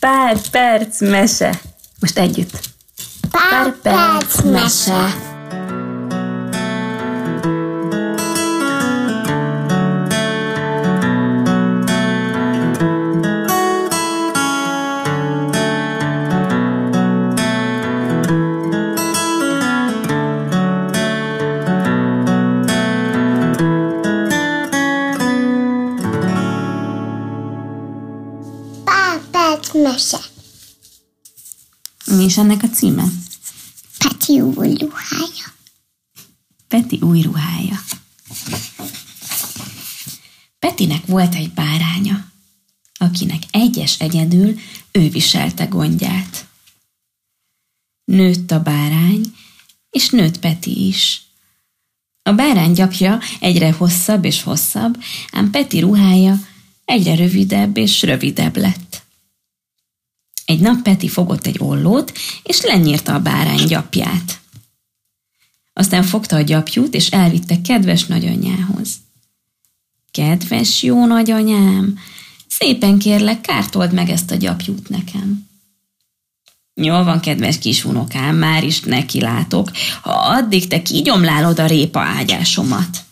Pár perc mese. Most együtt. Pár perc mese. Pár perc mese. Mi is ennek a címe? Peti új ruhája. Peti új ruhája. Petinek volt egy báránya, akinek egyes egyedül ő viselte gondját. Nőtt a bárány, és nőtt Peti is. A bárány gyapja egyre hosszabb és hosszabb, ám Peti ruhája egyre rövidebb és rövidebb lett. Egy nap Peti fogott egy ollót, és lenyírta a bárány gyapját. Aztán fogta a gyapjút, és elvitte kedves nagyanyjához. Kedves jó nagyanyám, szépen kérlek, kártold meg ezt a gyapjút nekem. Jól van, kedves kis unokám, már is neki látok, ha addig te kigyomlálod a répa ágyásomat.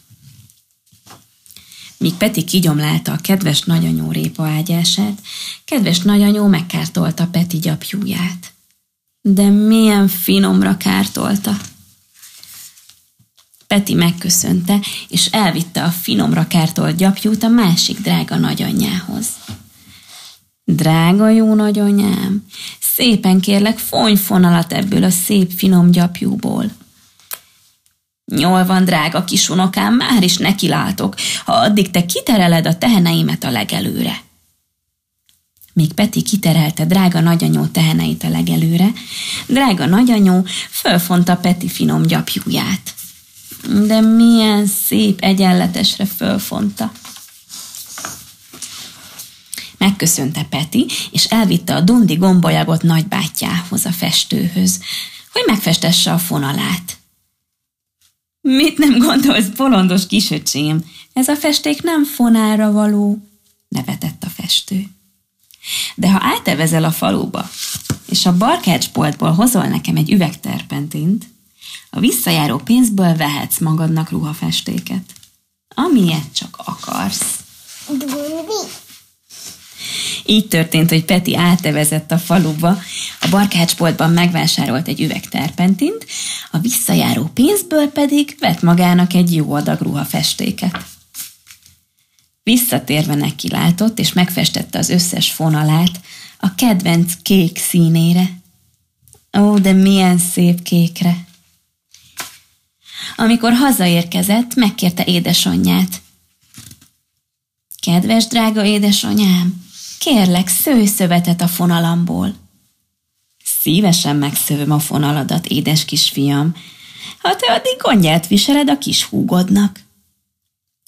Míg Peti kigyomlálta a kedves nagyanyó répa ágyását, kedves nagyanyó megkártolta Peti gyapjúját. De milyen finomra kártolta. Peti megköszönte, és elvitte a finomra kártolt gyapjút a másik drága nagyanyjához. Drága jó nagyanyám, szépen kérlek, fonj fonalat ebből a szép finom gyapjúból. Jól van, drága kis unokám, már is nekilátok, ha addig te kitereled a teheneimet a legelőre. Míg Peti kiterelte drága nagyanyó teheneit a legelőre, drága nagyanyó fölfonta Peti finom gyapjúját. De milyen szép egyenletesre fölfonta. Megköszönte Peti, és elvitte a dundi gombolyagot nagybátyjához a festőhöz, hogy megfestesse a fonalát. Mit nem gondolsz, bolondos kisöcsém? Ez a festék nem fonára való, nevetett a festő. De ha átevezel a faluba, és a barkácsboltból hozol nekem egy üveg terpentint, a visszajáró pénzből vehetsz magadnak ruhafestéket. Amilyet csak akarsz. Dundi. Így történt, hogy Peti átevezett a faluba, a barkácsboltban megvásárolt egy üveg terpentint, a visszajáró pénzből pedig vett magának egy jó adag ruhafestéket. Visszatérve neki látott, és megfestette az összes fonalát a kedvenc kék színére. Ó, de milyen szép kékre! Amikor hazaérkezett, megkérte édesanyját. Kedves drága édesanyám, kérlek, szőj szövetet a fonalamból. Szívesen megszövöm a fonaladat, édes kisfiam, ha te addig gondját viseled a kis húgodnak.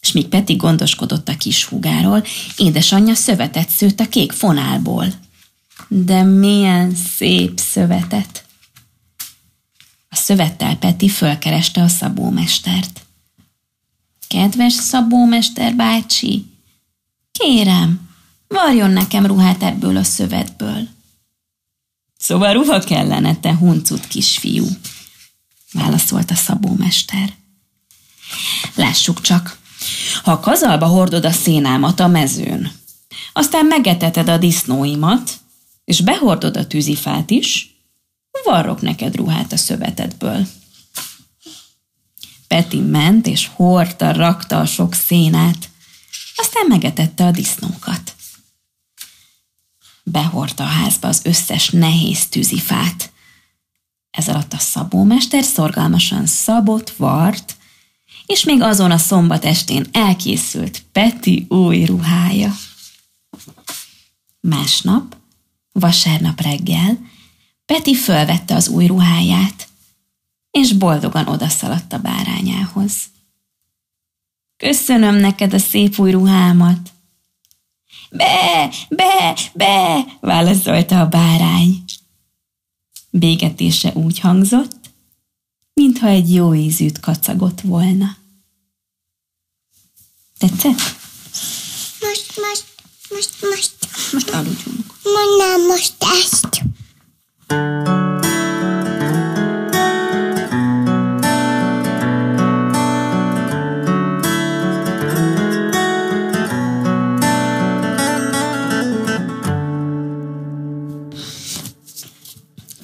S míg Peti gondoskodott a kis húgáról, édesanyja szövetet szőtt a kék fonálból. De milyen szép szövetet! A szövettel Peti fölkereste a szabómestert. Kedves szabómester bácsi, kérem, varjon nekem ruhát ebből a szövetből. Szóval ruha kellene, te huncut kisfiú, válaszolt a szabómester. Lássuk csak, ha kazalba hordod a szénámat a mezőn, aztán megeteted a disznóimat, és behordod a tűzifát is, varrok neked ruhát a szövetedből. Peti ment, és hordta, rakta a sok szénát, aztán megetette a disznókat. Behordta a házba az összes nehéz tűzifát. Ez alatt a szabómester szorgalmasan szabott, vart, és még azon a szombat estén elkészült Peti új ruhája. Másnap, vasárnap reggel, Peti fölvette az új ruháját, és boldogan odaszaladt a bárányához. Köszönöm neked a szép új ruhámat. Be, be, be, válaszolta a bárány. Bégetése úgy hangzott, mintha egy jó ízűt kacagott volna. Tetszett? Most, most, most, most. Most aludjunk. Mondnám most ezt.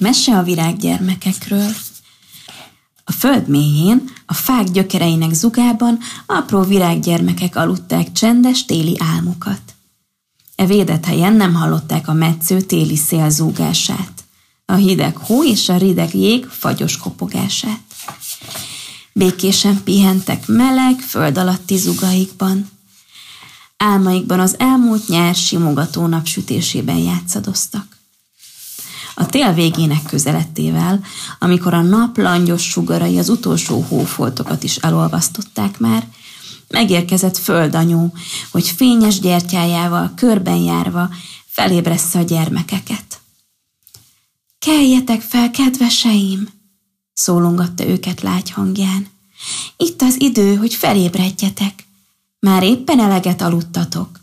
Mese a virággyermekekről. A föld mélyén, a fák gyökereinek zugában apró virággyermekek aludták csendes téli álmukat. E védett helyen nem hallották a metsző téli szél zúgását, a hideg hó és a rideg jég fagyos kopogását. Békésen pihentek meleg, föld alatti zugaikban. Álmaikban az elmúlt nyár simogató napsütésében játszadoztak. A tél végének közelettével, amikor a nap langyos sugarai az utolsó hófoltokat is elolvasztották már, megérkezett földanyó, hogy fényes gyertyájával körben járva felébressze a gyermekeket. Keljetek fel, kedveseim! szólongatta őket lágy hangján. Itt az idő, hogy felébredjetek. Már éppen eleget aludtatok.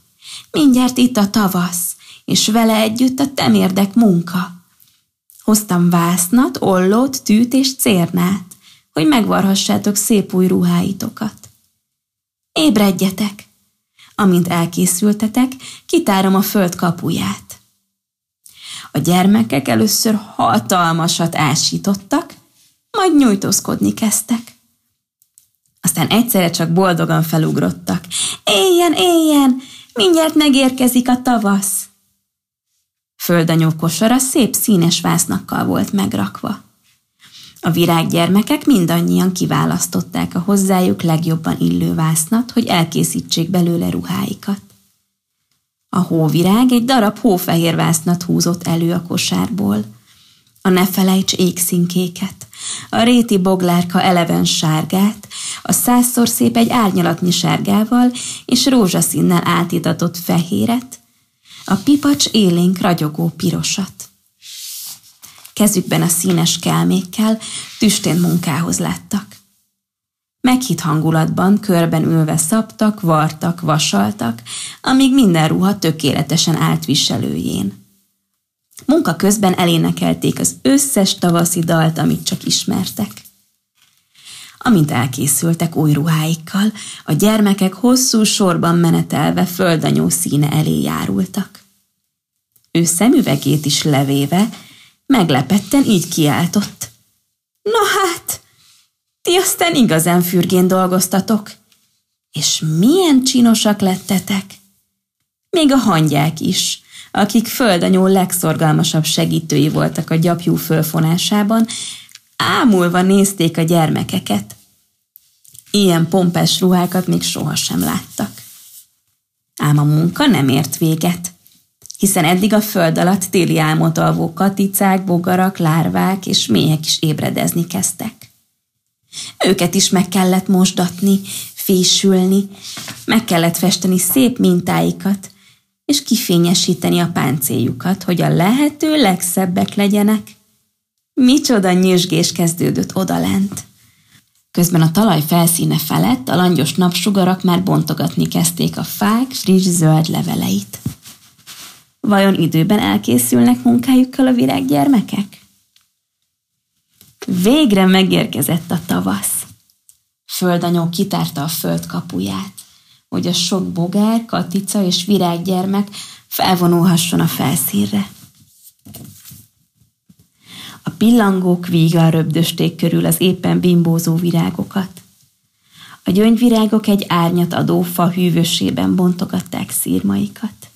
Mindjárt itt a tavasz, és vele együtt a temérdek munka. Hoztam vásznat, ollót, tűt és cérnát, hogy megvarhassátok szép új ruháitokat. Ébredjetek! Amint elkészültetek, kitárom a föld kapuját. A gyermekek először hatalmasat ásítottak, majd nyújtózkodni kezdtek. Aztán egyszerre csak boldogan felugrottak. Éljen, éljen! Mindjárt megérkezik a tavasz! Földanyó kosara szép színes vásznakkal volt megrakva. A virággyermekek mindannyian kiválasztották a hozzájuk legjobban illő vásznat, hogy elkészítsék belőle ruháikat. A hóvirág egy darab hófehér vásznat húzott elő a kosárból. A ne felejts égszínkéket, a réti boglárka eleven sárgát, a százszor szép egy árnyalatnyi sárgával és rózsaszínnel átitatott fehéret, a pipacs élénk ragyogó pirosat. Kezükben a színes kelmékkel tüstén munkához láttak. Meghitt hangulatban körben ülve szaptak, vartak, vasaltak, amíg minden ruha tökéletesen állt viselőjén. Munka közben elénekelték az összes tavaszi dalt, amit csak ismertek. Amint elkészültek új ruháikkal, a gyermekek hosszú sorban menetelve földanyó színe elé járultak. Ő szemüvegét is levéve, meglepetten így kiáltott. Na hát, ti aztán igazán fürgén dolgoztatok, és milyen csinosak lettetek. Még a hangyák is, akik földanyó legszorgalmasabb segítői voltak a gyapjú fölfonásában, ámulva nézték a gyermekeket. Ilyen pompás ruhákat még sohasem láttak. Ám a munka nem ért véget, hiszen eddig a föld alatt téli álmot alvó katicák, bogarak, lárvák és méhek is ébredezni kezdtek. Őket is meg kellett mosdatni, fésülni, meg kellett festeni szép mintáikat, és kifényesíteni a páncéljukat, hogy a lehető legszebbek legyenek. Micsoda nyüzsgés kezdődött odalent. Közben a talaj felszíne felett a langyos napsugarak már bontogatni kezdték a fák friss zöld leveleit. Vajon időben elkészülnek munkájukkal a virággyermekek? Végre megérkezett a tavasz. Földanyó kitárta a föld kapuját, hogy a sok bogár, katica és virággyermek felvonulhasson a felszínre. Pillangók vígan röbdösték körül az éppen bimbózó virágokat. A gyöngyvirágok egy árnyat adó fa hűvösében bontogatták szírmaikat.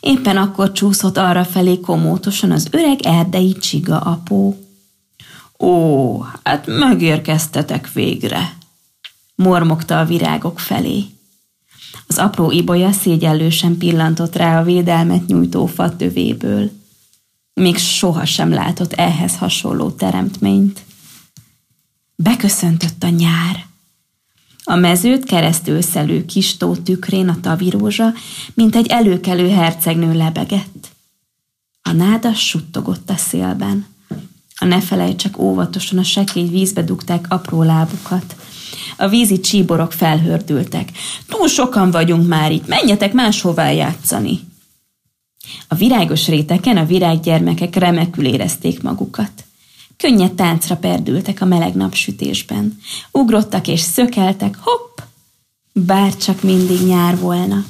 Éppen akkor csúszott arra felé komótosan az öreg erdei csiga apó. Ó, hát megérkeztetek végre, mormogta a virágok felé. Az apró ibolya szégyellősen pillantott rá a védelmet nyújtó fa tövéből. Még sohasem látott ehhez hasonló teremtményt. Beköszöntött a nyár. A mezőt keresztül szelő kis tó tükrén a tavirózsa, mint egy előkelő hercegnő lebegett. A nádas suttogott a szélben. A ne csak óvatosan a sekély vízbe dugták apró lábukat. A vízi csíborok felhördültek. Túl sokan vagyunk már itt, menjetek máshová játszani. A virágos réteken a virággyermekek remekül érezték magukat. Könnyed táncra perdültek a meleg napsütésben. Ugrottak és szökeltek, hopp! Bár csak mindig nyár volna.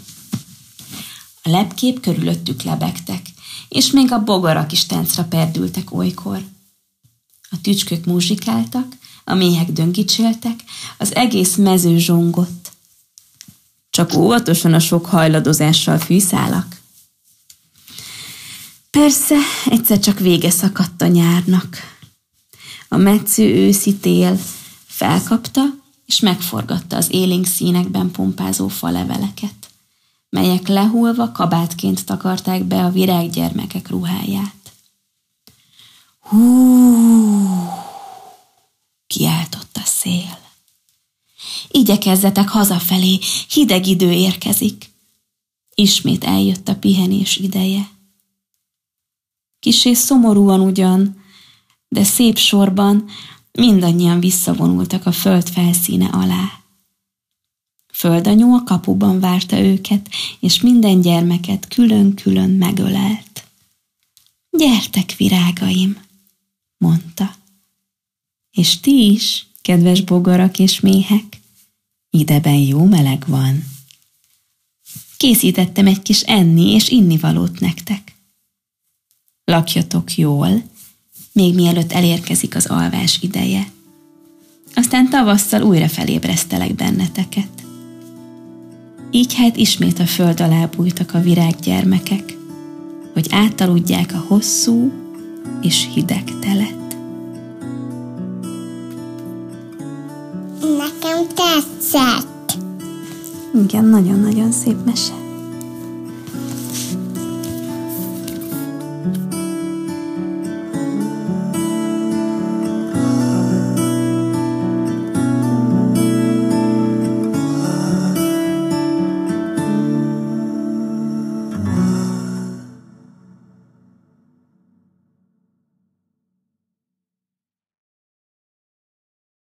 A lepkép körülöttük lebegtek, és még a bogarak is táncra perdültek olykor. A tücskök muzsikáltak, a méhek döngicséltek, az egész mező zsongott. Csak óvatosan a sok hajladozással fűszálak. Persze, egyszer csak vége szakadt a nyárnak. A metsző őszi tél felkapta, és megforgatta az élénk színekben pompázó faleveleket, melyek lehulva kabátként takarták be a virággyermekek ruháját. Hú! kiáltott a szél. Igyekezzetek hazafelé, hideg idő érkezik. Ismét eljött a pihenés ideje. Kisé szomorúan ugyan, de szép sorban mindannyian visszavonultak a föld felszíne alá. Földanyó a kapuban várta őket, és minden gyermeket külön-külön megölelt. Gyertek, virágaim, mondta. És ti is, kedves bogarak és méhek, ideben jó meleg van. Készítettem egy kis enni és innivalót nektek. Lakjatok jól, még mielőtt elérkezik az alvás ideje. Aztán tavasszal újra felébresztelek benneteket. Így hát ismét a föld alá bújtak a virággyermekek, hogy átaludják a hosszú és hideg telet. Nekem tetszett. Igen, nagyon-nagyon szép mese.